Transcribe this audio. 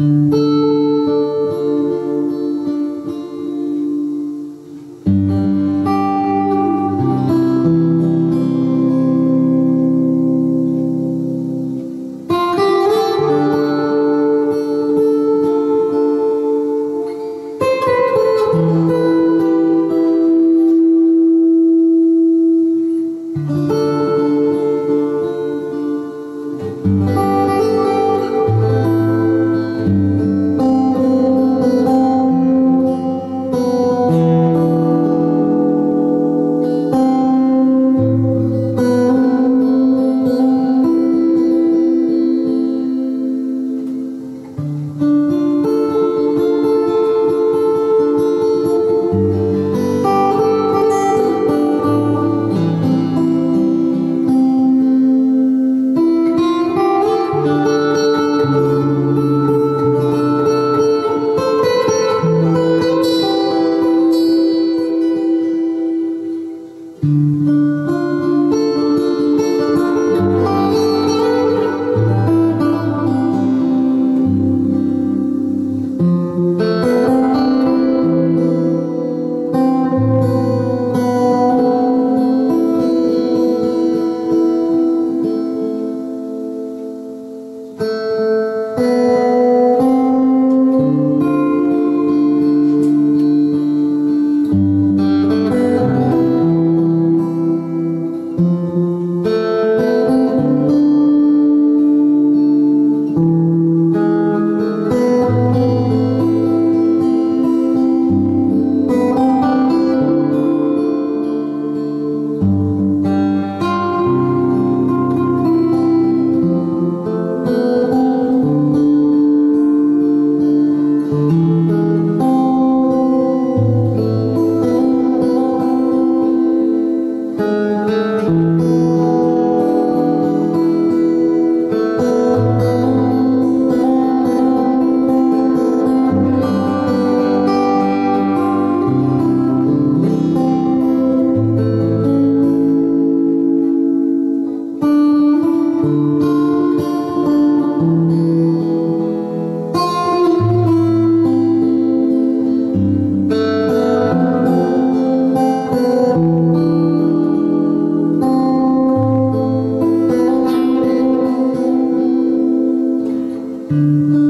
Música you.